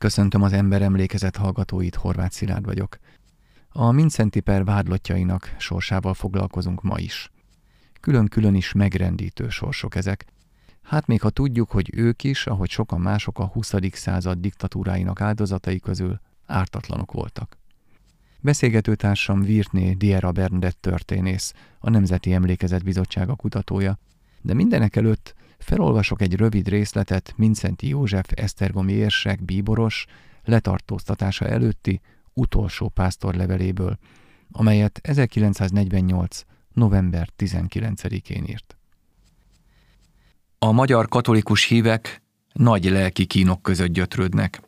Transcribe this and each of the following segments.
Köszöntöm az ember emlékezet hallgatóit, Horváth Szilárd vagyok. A Mincenti per vádlottjainak sorsával foglalkozunk ma is. Külön-külön is megrendítő sorsok ezek. Hát még ha tudjuk, hogy ők is, ahogy sokan mások a 20. század diktatúráinak áldozatai közül ártatlanok voltak. Beszélgetőtársam Virtné Diera Bernadett történész, a Nemzeti Emlékezet Bizottsága kutatója, de mindenek előtt felolvasok egy rövid részletet Mincenti József Esztergomi érsek bíboros letartóztatása előtti utolsó pásztorleveléből, amelyet 1948. november 19-én írt. A magyar katolikus hívek nagy lelki kínok között gyötrődnek.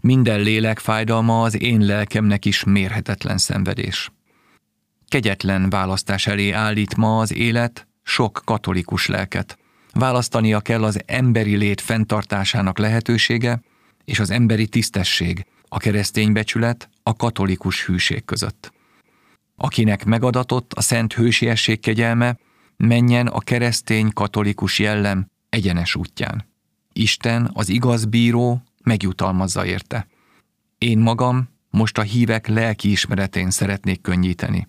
Minden lélek fájdalma az én lelkemnek is mérhetetlen szenvedés. Kegyetlen választás elé állít ma az élet sok katolikus lelket. Választania kell az emberi lét fenntartásának lehetősége és az emberi tisztesség, a keresztény becsület, a katolikus hűség között. Akinek megadatott a szent hősiesség kegyelme, menjen a keresztény katolikus jellem egyenes útján. Isten, az igaz bíró, megjutalmazza érte. Én magam most a hívek lelki ismeretén szeretnék könnyíteni.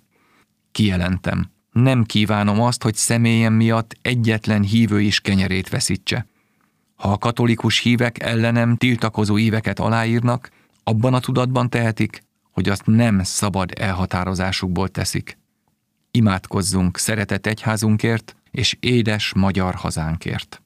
Kijelentem, nem kívánom azt, hogy személyem miatt egyetlen hívő is kenyerét veszítse. Ha a katolikus hívek ellenem tiltakozó éveket aláírnak, abban a tudatban tehetik, hogy azt nem szabad elhatározásukból teszik. Imádkozzunk szeretett egyházunkért és édes magyar hazánkért.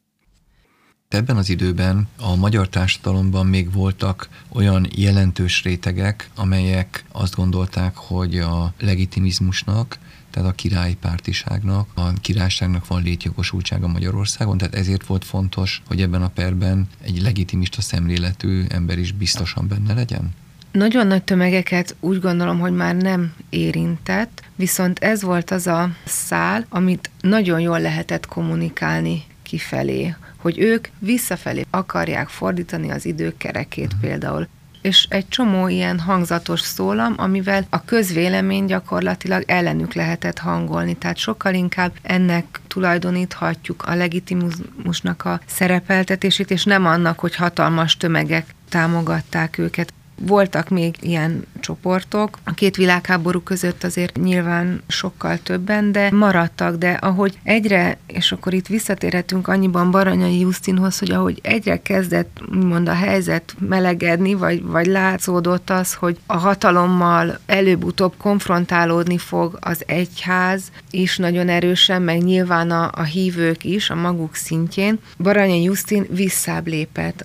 Ebben az időben a magyar társadalomban még voltak olyan jelentős rétegek, amelyek azt gondolták, hogy a legitimizmusnak, tehát a királypártiságnak, a királyságnak van létjogosultsága Magyarországon, tehát ezért volt fontos, hogy ebben a perben egy legitimista szemléletű ember is biztosan benne legyen? Nagyon nagy tömegeket úgy gondolom, hogy már nem érintett, viszont ez volt az a szál, amit nagyon jól lehetett kommunikálni kifelé, hogy ők visszafelé akarják fordítani az idők kerekét uh-huh. például és egy csomó ilyen hangzatos szólam, amivel a közvélemény gyakorlatilag ellenük lehetett hangolni. Tehát sokkal inkább ennek tulajdoníthatjuk a legitimusnak a szerepeltetését, és nem annak, hogy hatalmas tömegek támogatták őket. Voltak még ilyen csoportok, a két világháború között azért nyilván sokkal többen, de maradtak, de ahogy egyre, és akkor itt visszatérhetünk annyiban Baranyai Justinhoz, hogy ahogy egyre kezdett mond a helyzet melegedni, vagy, vagy látszódott az, hogy a hatalommal előbb-utóbb konfrontálódni fog az egyház is nagyon erősen, meg nyilván a, a hívők is a maguk szintjén. Baranyai Justin visszább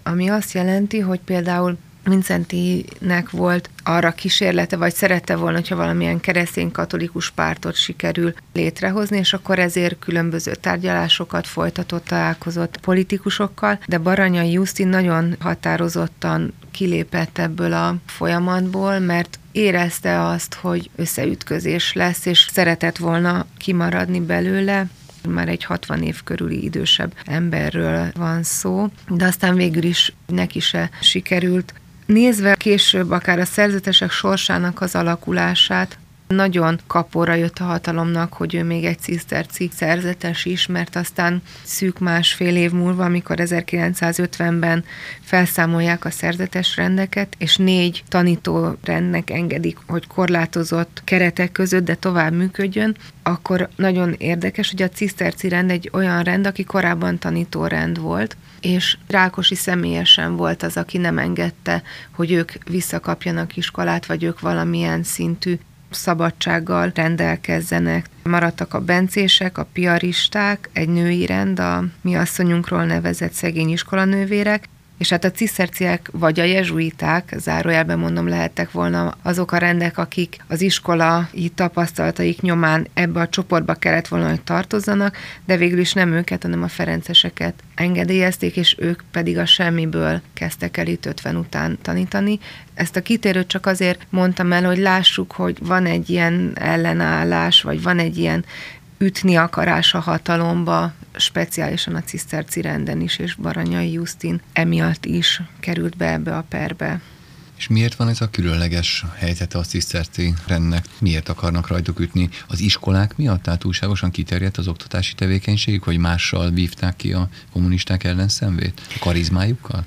ami azt jelenti, hogy például Vincentinek volt arra kísérlete, vagy szerette volna, hogyha valamilyen keresztény katolikus pártot sikerül létrehozni, és akkor ezért különböző tárgyalásokat folytatott, találkozott politikusokkal, de Baranyai Justin nagyon határozottan kilépett ebből a folyamatból, mert érezte azt, hogy összeütközés lesz, és szeretett volna kimaradni belőle, már egy 60 év körüli idősebb emberről van szó, de aztán végül is neki se sikerült Nézve később akár a szerzetesek sorsának az alakulását, nagyon kapóra jött a hatalomnak, hogy ő még egy ciszterci szerzetes is, mert aztán szűk másfél év múlva, amikor 1950-ben felszámolják a szerzetes rendeket, és négy tanító rendnek engedik, hogy korlátozott keretek között, de tovább működjön, akkor nagyon érdekes, hogy a ciszterci rend egy olyan rend, aki korábban tanítórend volt, és Rákosi személyesen volt az, aki nem engedte, hogy ők visszakapjanak iskolát, vagy ők valamilyen szintű szabadsággal rendelkezzenek. Maradtak a bencések, a piaristák, egy női rend, a mi asszonyunkról nevezett szegény iskolanővérek, és hát a ciszerciek vagy a jezsuiták, zárójelben mondom, lehettek volna azok a rendek, akik az iskolai tapasztalataik nyomán ebbe a csoportba kellett volna, hogy tartozzanak, de végül is nem őket, hanem a ferenceseket engedélyezték, és ők pedig a semmiből kezdtek el itt 50 után tanítani. Ezt a kitérőt csak azért mondtam el, hogy lássuk, hogy van egy ilyen ellenállás, vagy van egy ilyen ütni akarás a hatalomba, speciálisan a ciszterci renden is, és Baranyai Justin emiatt is került be ebbe a perbe. És miért van ez a különleges helyzete a ciszterci rendnek? Miért akarnak rajtuk ütni? Az iskolák miatt? Tehát túlságosan kiterjedt az oktatási tevékenységük, hogy mással vívták ki a kommunisták ellen szemvét? A karizmájukkal?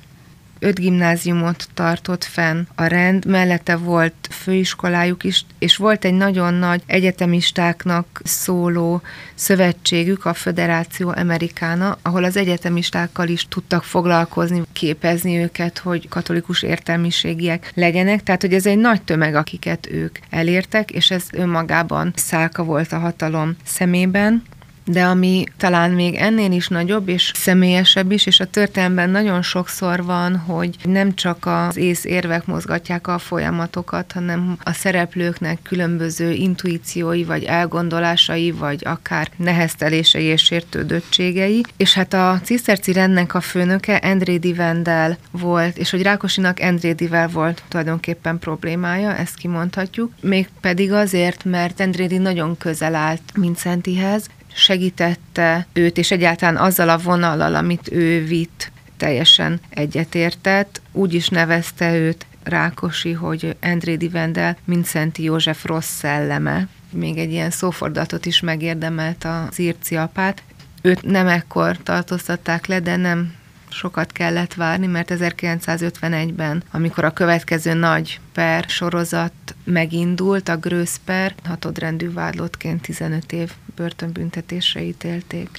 Öt gimnáziumot tartott fenn a rend, mellette volt főiskolájuk is, és volt egy nagyon nagy egyetemistáknak szóló szövetségük, a Föderáció Amerikána, ahol az egyetemistákkal is tudtak foglalkozni, képezni őket, hogy katolikus értelmiségiek legyenek. Tehát, hogy ez egy nagy tömeg, akiket ők elértek, és ez önmagában szálka volt a hatalom szemében de ami talán még ennél is nagyobb és személyesebb is, és a történelemben nagyon sokszor van, hogy nem csak az ész érvek mozgatják a folyamatokat, hanem a szereplőknek különböző intuíciói, vagy elgondolásai, vagy akár neheztelései és sértődöttségei. És hát a ciszterci rendnek a főnöke André Divendel volt, és hogy Rákosinak André Divel volt tulajdonképpen problémája, ezt kimondhatjuk. Még pedig azért, mert Andrédi nagyon közel állt Vincentihez, segítette őt, és egyáltalán azzal a vonallal, amit ő vitt, teljesen egyetértett. Úgy is nevezte őt Rákosi, hogy André Divendel, mint Szenti József rossz szelleme. Még egy ilyen szófordulatot is megérdemelt az írci apát. Őt nem ekkor tartóztatták le, de nem sokat kellett várni, mert 1951-ben, amikor a következő nagy per sorozat megindult, a Grőszper hatodrendű vádlottként 15 év börtönbüntetésre ítélték.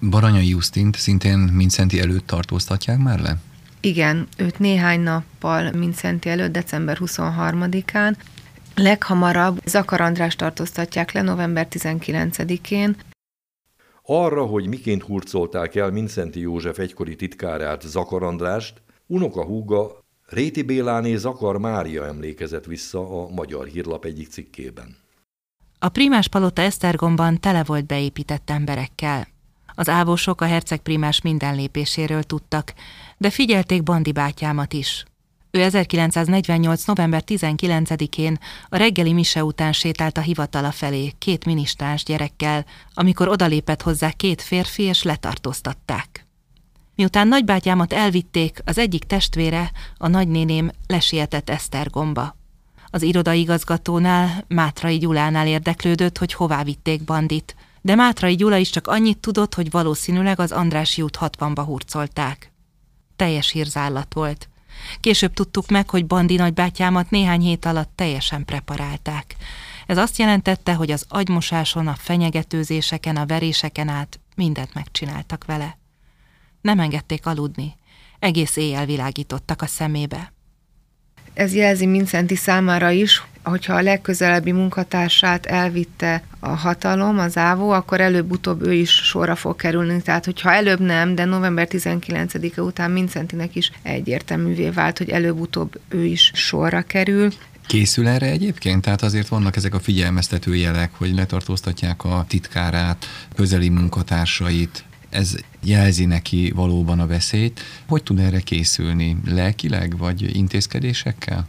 Baranyai Justint szintén Mincenti előtt tartóztatják már le? Igen, őt néhány nappal Mincenti előtt, december 23-án, Leghamarabb Zakar András tartóztatják le november 19-én, arra, hogy miként hurcolták el Mincenti József egykori titkárát Zakar Andrást, unoka húga Réti Béláné Zakar Mária emlékezett vissza a Magyar Hírlap egyik cikkében. A primás palota Esztergomban tele volt beépített emberekkel. Az ávósok a herceg primás minden lépéséről tudtak, de figyelték Bandi bátyámat is. Ő 1948. november 19-én a reggeli mise után sétált a hivatala felé két ministáns gyerekkel, amikor odalépett hozzá két férfi és letartóztatták. Miután nagybátyámat elvitték, az egyik testvére, a nagynéném lesietett Esztergomba. Az irodaigazgatónál, Mátrai Gyulánál érdeklődött, hogy hová vitték bandit, de Mátrai Gyula is csak annyit tudott, hogy valószínűleg az Andrási út 60-ba hurcolták. Teljes hírzállat volt. Később tudtuk meg, hogy Bandi nagybátyámat néhány hét alatt teljesen preparálták. Ez azt jelentette, hogy az agymosáson, a fenyegetőzéseken, a veréseken át mindent megcsináltak vele. Nem engedték aludni. Egész éjjel világítottak a szemébe. Ez jelzi Mincenti számára is, hogyha a legközelebbi munkatársát elvitte a hatalom, az ávó, akkor előbb-utóbb ő is sorra fog kerülni. Tehát, hogyha előbb nem, de november 19-e után Mincentinek is egyértelművé vált, hogy előbb-utóbb ő is sorra kerül. Készül erre egyébként? Tehát azért vannak ezek a figyelmeztető jelek, hogy letartóztatják a titkárát, közeli munkatársait, ez jelzi neki valóban a veszélyt. Hogy tud erre készülni? Lelkileg, vagy intézkedésekkel?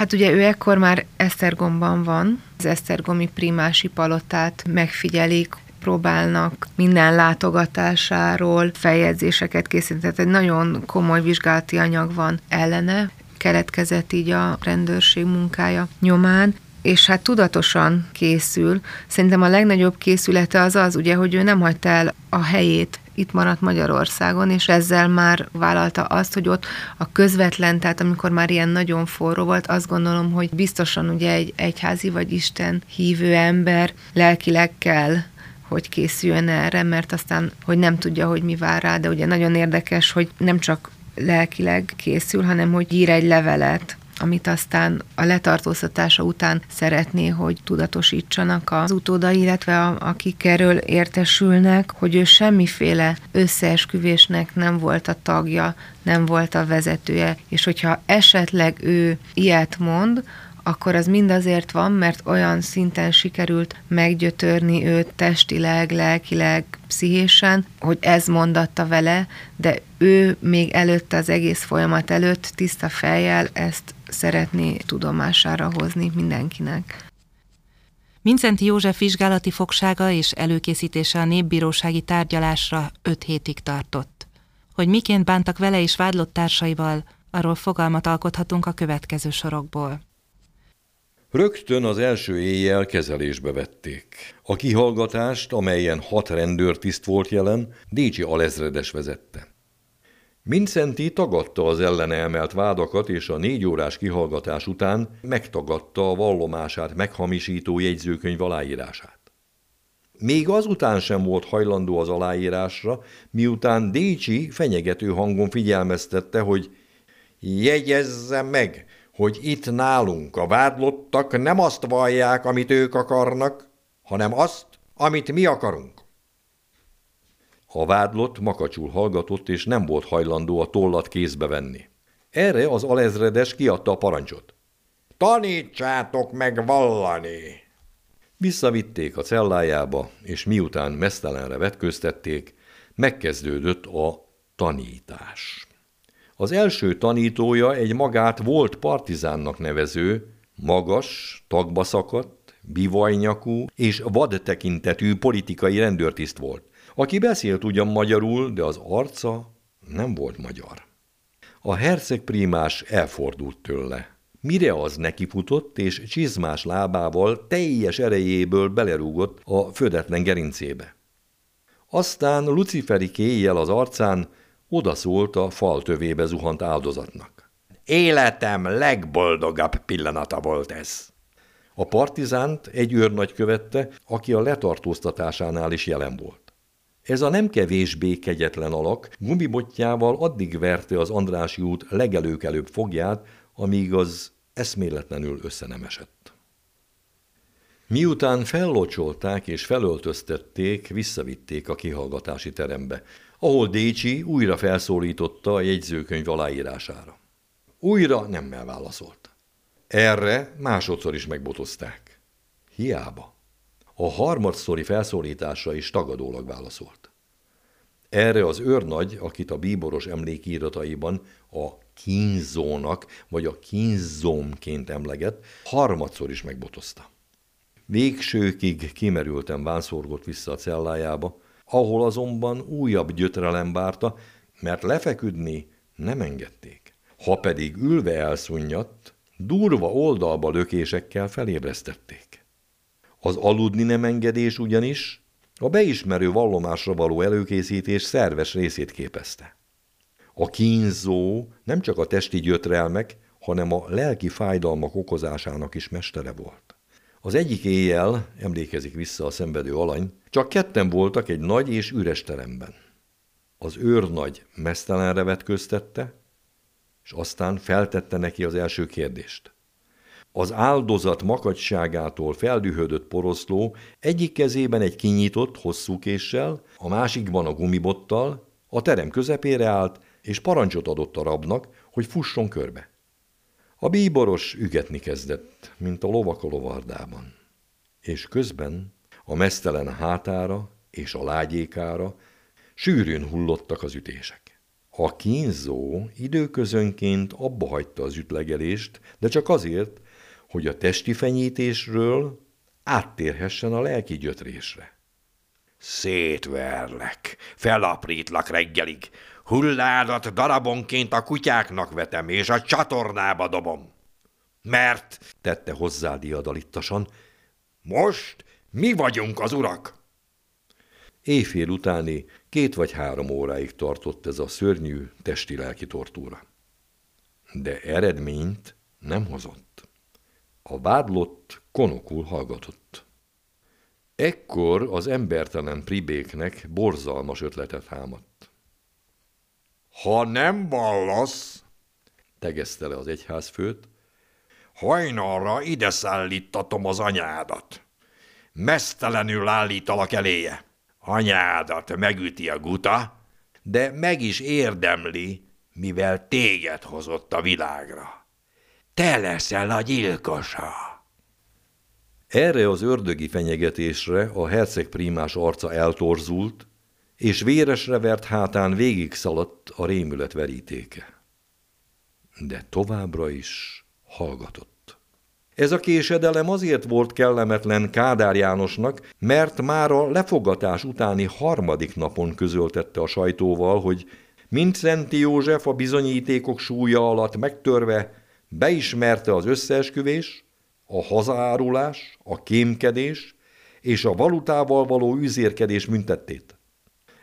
Hát ugye ő ekkor már Esztergomban van, az Esztergomi primási palotát megfigyelik, próbálnak minden látogatásáról feljegyzéseket készíteni, tehát egy nagyon komoly vizsgálati anyag van ellene, keletkezett így a rendőrség munkája nyomán, és hát tudatosan készül. Szerintem a legnagyobb készülete az az, ugye, hogy ő nem hagyta el a helyét, itt maradt Magyarországon, és ezzel már vállalta azt, hogy ott a közvetlen, tehát amikor már ilyen nagyon forró volt, azt gondolom, hogy biztosan ugye egy egyházi vagy Isten hívő ember lelkileg kell hogy készüljön erre, mert aztán, hogy nem tudja, hogy mi vár rá, de ugye nagyon érdekes, hogy nem csak lelkileg készül, hanem hogy ír egy levelet amit aztán a letartóztatása után szeretné, hogy tudatosítsanak az utódai, illetve a, akik erről értesülnek, hogy ő semmiféle összeesküvésnek nem volt a tagja, nem volt a vezetője, és hogyha esetleg ő ilyet mond, akkor az mind azért van, mert olyan szinten sikerült meggyötörni őt testileg, lelkileg, pszichésen, hogy ez mondatta vele, de ő még előtte az egész folyamat előtt tiszta fejjel ezt szeretné tudomására hozni mindenkinek. Mincenti József vizsgálati fogsága és előkészítése a népbírósági tárgyalásra öt hétig tartott. Hogy miként bántak vele és vádlott társaival, arról fogalmat alkothatunk a következő sorokból. Rögtön az első éjjel kezelésbe vették. A kihallgatást, amelyen hat rendőrtiszt volt jelen, Décsi alezredes vezette. Mincenti tagadta az ellene emelt vádakat, és a négy órás kihallgatás után megtagadta a vallomását meghamisító jegyzőkönyv aláírását. Még azután sem volt hajlandó az aláírásra, miután Décsi fenyegető hangon figyelmeztette, hogy jegyezze meg, hogy itt nálunk a vádlottak nem azt vallják, amit ők akarnak, hanem azt, amit mi akarunk. A vádlott makacsul hallgatott, és nem volt hajlandó a tollat kézbe venni. Erre az alezredes kiadta a parancsot. Tanítsátok meg vallani! Visszavitték a cellájába, és miután mesztelenre vetköztették, megkezdődött a tanítás. Az első tanítója egy magát volt partizánnak nevező, magas, tagba szakadt, bivajnyakú és vad tekintetű politikai rendőrtiszt volt, aki beszélt ugyan magyarul, de az arca nem volt magyar. A herceg prímás elfordult tőle. Mire az nekifutott, és csizmás lábával teljes erejéből belerúgott a födetlen gerincébe. Aztán luciferi kéjjel az arcán odaszólt a fal tövébe zuhant áldozatnak. Életem legboldogabb pillanata volt ez. A partizánt egy őrnagy követte, aki a letartóztatásánál is jelen volt. Ez a nem kevésbé kegyetlen alak gumibotjával addig verte az Andrási út legelőkelőbb fogját, amíg az eszméletlenül összenemesett. Miután fellocsolták és felöltöztették, visszavitték a kihallgatási terembe, ahol Décsi újra felszólította a jegyzőkönyv aláírására. Újra nemmel válaszolt. Erre másodszor is megbotozták. Hiába. A harmadszori felszólításra is tagadólag válaszolt. Erre az őrnagy, akit a bíboros emlékírataiban a kínzónak vagy a kínzómként emleget, harmadszor is megbotozta. Végsőkig kimerülten vánszorgott vissza a cellájába, ahol azonban újabb gyötrelem bárta, mert lefeküdni nem engedték. Ha pedig ülve elszunyadt, durva oldalba lökésekkel felébresztették. Az aludni nem engedés ugyanis a beismerő vallomásra való előkészítés szerves részét képezte. A kínzó nem csak a testi gyötrelmek, hanem a lelki fájdalmak okozásának is mestere volt. Az egyik éjjel, emlékezik vissza a szenvedő alany, csak ketten voltak egy nagy és üres teremben. Az őrnagy mesztelenre vetköztette, és aztán feltette neki az első kérdést. Az áldozat makacságától feldühödött poroszló egyik kezében egy kinyitott, hosszú késsel, a másikban a gumibottal, a terem közepére állt, és parancsot adott a rabnak, hogy fusson körbe. A bíboros ügetni kezdett, mint a lovak a lovardában. És közben a mesztelen hátára és a lágyékára sűrűn hullottak az ütések. A kínzó időközönként abba hagyta az ütlegelést, de csak azért, hogy a testi fenyítésről áttérhessen a lelki gyötrésre. Szétverlek, felaprítlak reggelig, hulládat darabonként a kutyáknak vetem, és a csatornába dobom. Mert, tette hozzá diadalittasan, most mi vagyunk az urak. Éjfél utáni két vagy három óráig tartott ez a szörnyű testi-lelki tortúra. De eredményt nem hozott. A vádlott konokul hallgatott. Ekkor az embertelen pribéknek borzalmas ötletet hámadt. Ha nem vallasz, tegezte le az egyházfőt, hajnalra ide szállítatom az anyádat. Mesztelenül állítalak eléje. Anyádat megüti a guta, de meg is érdemli, mivel téged hozott a világra. Te leszel a gyilkosa. Erre az ördögi fenyegetésre a herceg prímás arca eltorzult, és véresre vert hátán végig szaladt a rémület verítéke. De továbbra is hallgatott. Ez a késedelem azért volt kellemetlen Kádár Jánosnak, mert már a lefogatás utáni harmadik napon közöltette a sajtóval, hogy mint Szenti József a bizonyítékok súlya alatt megtörve beismerte az összeesküvés, a hazárulás, a kémkedés és a valutával való üzérkedés büntettét.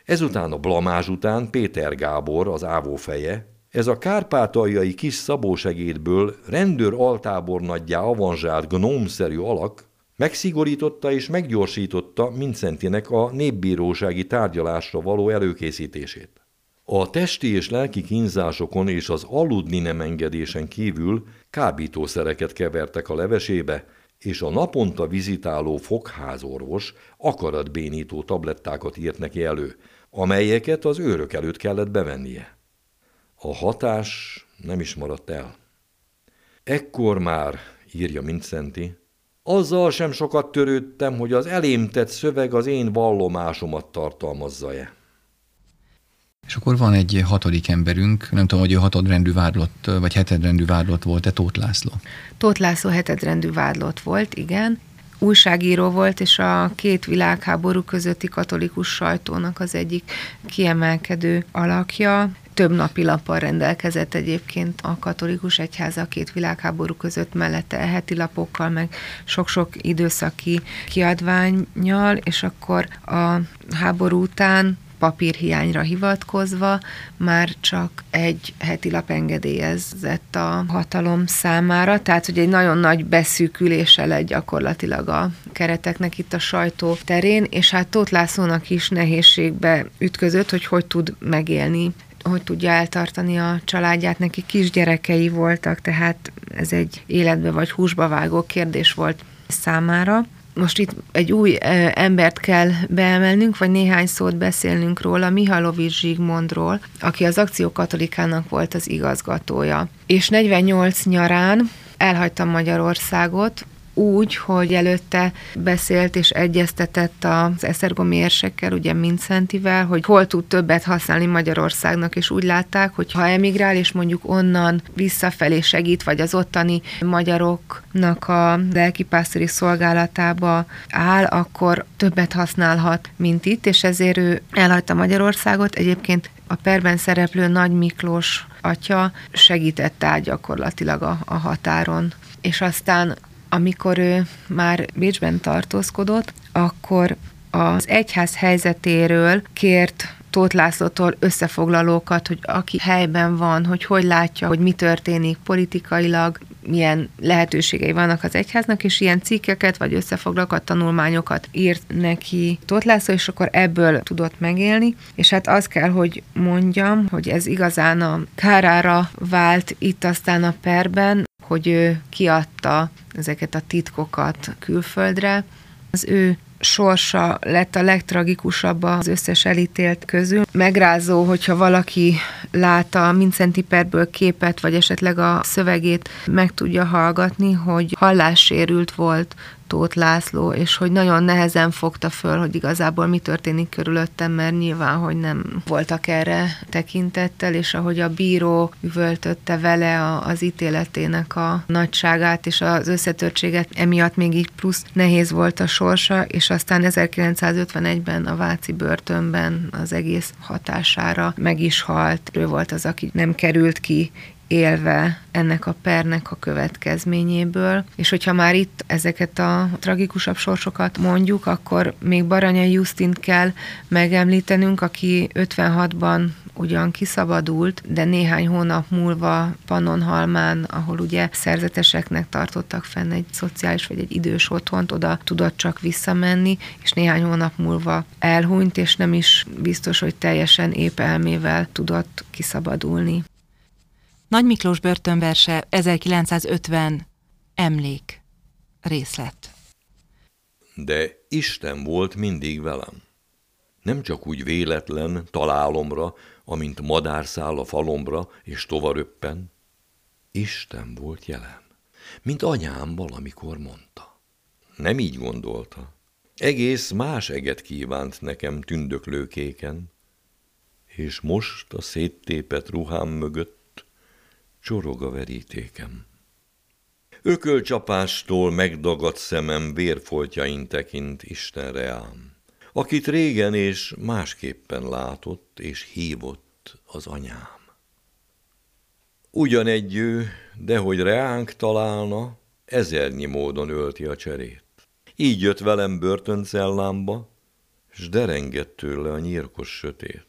Ezután a blamázs után Péter Gábor, az ávó feje, ez a kárpátaljai kis szabósegédből rendőr altábornagyjá avanzsált gnómszerű alak megszigorította és meggyorsította Mincentinek a népbírósági tárgyalásra való előkészítését. A testi és lelki kínzásokon és az aludni nem engedésen kívül kábítószereket kevertek a levesébe, és a naponta vizitáló fogházorvos akaratbénító tablettákat írt neki elő, amelyeket az őrök előtt kellett bevennie. A hatás nem is maradt el. Ekkor már, írja Mincenti, azzal sem sokat törődtem, hogy az elém tett szöveg az én vallomásomat tartalmazza-e. És akkor van egy hatodik emberünk, nem tudom, hogy ő hatodrendű vádlott, vagy hetedrendű vádlott volt-e Tóth László? Tóth László hetedrendű vádlott volt, igen. Újságíró volt, és a két világháború közötti katolikus sajtónak az egyik kiemelkedő alakja. Több napi lappal rendelkezett egyébként a katolikus egyháza a két világháború között mellette heti lapokkal, meg sok-sok időszaki kiadványjal, és akkor a háború után papírhiányra hivatkozva már csak egy heti lap engedélyezett a hatalom számára, tehát hogy egy nagyon nagy beszűkülése lett gyakorlatilag a kereteknek itt a sajtó terén, és hát Tóth Lászlónak is nehézségbe ütközött, hogy hogy tud megélni hogy tudja eltartani a családját, neki kisgyerekei voltak, tehát ez egy életbe vagy húsba vágó kérdés volt számára most itt egy új embert kell beemelnünk, vagy néhány szót beszélnünk róla, Mihalovics Zsigmondról, aki az Akció Katolikának volt az igazgatója. És 48 nyarán elhagytam Magyarországot, úgy, hogy előtte beszélt és egyeztetett az Eszergomi érsekkel, ugye Mincentivel, hogy hol tud többet használni Magyarországnak, és úgy látták, hogy ha emigrál, és mondjuk onnan visszafelé segít, vagy az ottani magyaroknak a lelkipásztori szolgálatába áll, akkor többet használhat, mint itt, és ezért ő elhagyta Magyarországot. Egyébként a perben szereplő Nagy Miklós atya segített át gyakorlatilag a, a határon. És aztán amikor ő már Bécsben tartózkodott, akkor az egyház helyzetéről kért Tóth Lászlótól összefoglalókat, hogy aki helyben van, hogy hogy látja, hogy mi történik politikailag, milyen lehetőségei vannak az egyháznak, és ilyen cikkeket vagy összefoglalókat, tanulmányokat írt neki Tóth László, és akkor ebből tudott megélni. És hát azt kell, hogy mondjam, hogy ez igazán a kárára vált itt aztán a perben, hogy ő kiadta ezeket a titkokat külföldre. Az ő sorsa lett a legtragikusabb az összes elítélt közül. Megrázó, hogyha valaki lát a Mincenti Perből képet, vagy esetleg a szövegét meg tudja hallgatni, hogy hallássérült volt Tóth László, és hogy nagyon nehezen fogta föl, hogy igazából mi történik körülöttem, mert nyilván, hogy nem voltak erre tekintettel, és ahogy a bíró üvöltötte vele az ítéletének a nagyságát és az összetörtséget, emiatt még így plusz nehéz volt a sorsa, és aztán 1951-ben a Váci börtönben az egész hatására meg is halt. Ő volt az, aki nem került ki élve ennek a pernek a következményéből. És hogyha már itt ezeket a tragikusabb sorsokat mondjuk, akkor még Baranyai Justint kell megemlítenünk, aki 56-ban ugyan kiszabadult, de néhány hónap múlva Pannonhalmán, ahol ugye szerzeteseknek tartottak fenn egy szociális vagy egy idős otthont, oda tudott csak visszamenni, és néhány hónap múlva elhunyt, és nem is biztos, hogy teljesen épp elmével tudott kiszabadulni. Nagy Miklós börtönverse 1950 emlék részlet. De Isten volt mindig velem. Nem csak úgy véletlen találomra, amint madárszáll a falomra, és tovaröppen. Isten volt jelen, mint anyám valamikor mondta. Nem így gondolta. Egész más eget kívánt nekem tündöklőkéken, és most a széttépet ruhám mögött csorog a verítékem. Ökölcsapástól megdagadt szemem vérfoltjain tekint Istenre ám, akit régen és másképpen látott és hívott az anyám. Ugyanegy ő, de hogy reánk találna, ezernyi módon ölti a cserét. Így jött velem börtöncellámba, s derengett tőle a nyírkos sötét.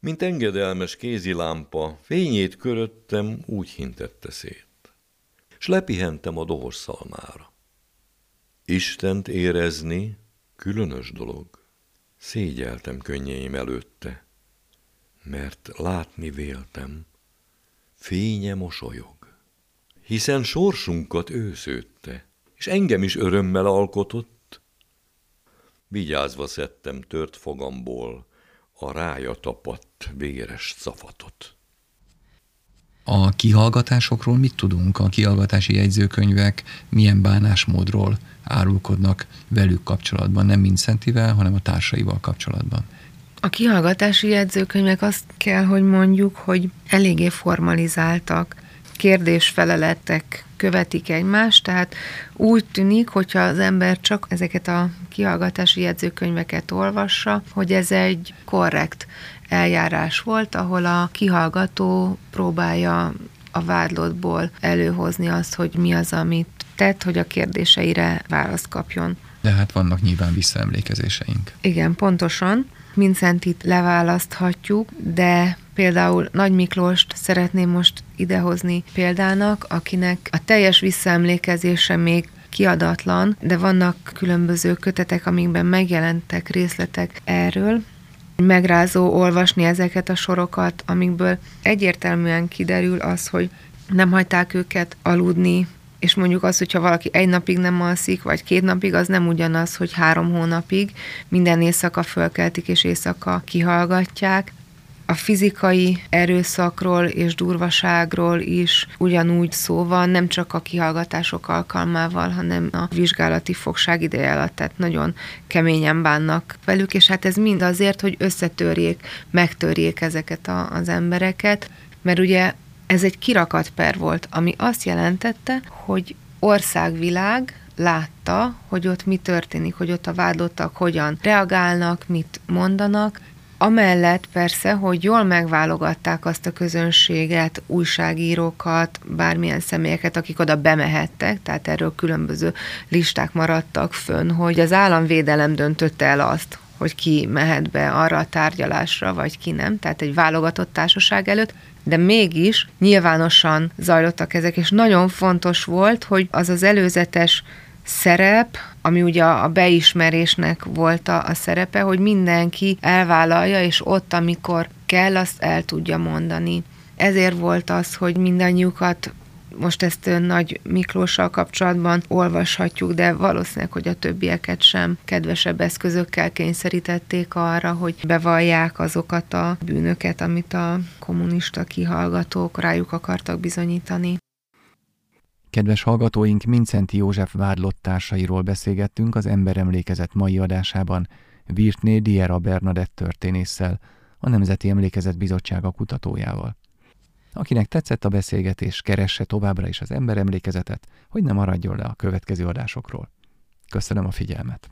Mint engedelmes kézilámpa, fényét köröttem úgy hintette szét, s lepihentem a dohos szalmára. Istent érezni különös dolog, szégyeltem könnyeim előtte, mert látni véltem, fénye mosolyog, hiszen sorsunkat ő szőtte, és engem is örömmel alkotott. Vigyázva szedtem tört fogamból a rája tapadt véres szafatot. A kihallgatásokról mit tudunk? A kihallgatási jegyzőkönyvek milyen bánásmódról árulkodnak velük kapcsolatban, nem Vincentivel, hanem a társaival kapcsolatban? A kihallgatási jegyzőkönyvek azt kell, hogy mondjuk, hogy eléggé formalizáltak, kérdésfeleletek követik egymást, tehát úgy tűnik, hogyha az ember csak ezeket a kihallgatási jegyzőkönyveket olvassa, hogy ez egy korrekt eljárás volt, ahol a kihallgató próbálja a vádlottból előhozni azt, hogy mi az, amit tett, hogy a kérdéseire választ kapjon. De hát vannak nyilván visszaemlékezéseink. Igen, pontosan. Mincentit leválaszthatjuk, de például Nagy Miklóst szeretném most idehozni példának, akinek a teljes visszaemlékezése még kiadatlan, de vannak különböző kötetek, amikben megjelentek részletek erről. Megrázó olvasni ezeket a sorokat, amikből egyértelműen kiderül az, hogy nem hagyták őket aludni, és mondjuk az, hogyha valaki egy napig nem alszik, vagy két napig, az nem ugyanaz, hogy három hónapig minden éjszaka fölkeltik és éjszaka kihallgatják. A fizikai erőszakról és durvaságról is ugyanúgy szó van, nem csak a kihallgatások alkalmával, hanem a vizsgálati fogság ideje alatt, tehát nagyon keményen bánnak velük, és hát ez mind azért, hogy összetörjék, megtörjék ezeket a, az embereket, mert ugye ez egy kirakatper volt, ami azt jelentette, hogy országvilág látta, hogy ott mi történik, hogy ott a vádlottak hogyan reagálnak, mit mondanak, Amellett persze, hogy jól megválogatták azt a közönséget, újságírókat, bármilyen személyeket, akik oda bemehettek, tehát erről különböző listák maradtak fönn, hogy az államvédelem döntötte el azt, hogy ki mehet be arra a tárgyalásra, vagy ki nem, tehát egy válogatott társaság előtt, de mégis nyilvánosan zajlottak ezek, és nagyon fontos volt, hogy az az előzetes szerep, ami ugye a beismerésnek volt a, a szerepe, hogy mindenki elvállalja, és ott, amikor kell, azt el tudja mondani. Ezért volt az, hogy mindannyiukat most ezt Nagy Miklóssal kapcsolatban olvashatjuk, de valószínűleg, hogy a többieket sem kedvesebb eszközökkel kényszerítették arra, hogy bevallják azokat a bűnöket, amit a kommunista kihallgatók rájuk akartak bizonyítani. Kedves hallgatóink, Mincenti József vádlott társairól beszélgettünk az Emberemlékezet mai adásában Virtné Diera Bernadett történésszel, a Nemzeti Emlékezet Bizottsága kutatójával. Akinek tetszett a beszélgetés, keresse továbbra is az emberemlékezetet, hogy ne maradjon le a következő adásokról. Köszönöm a figyelmet!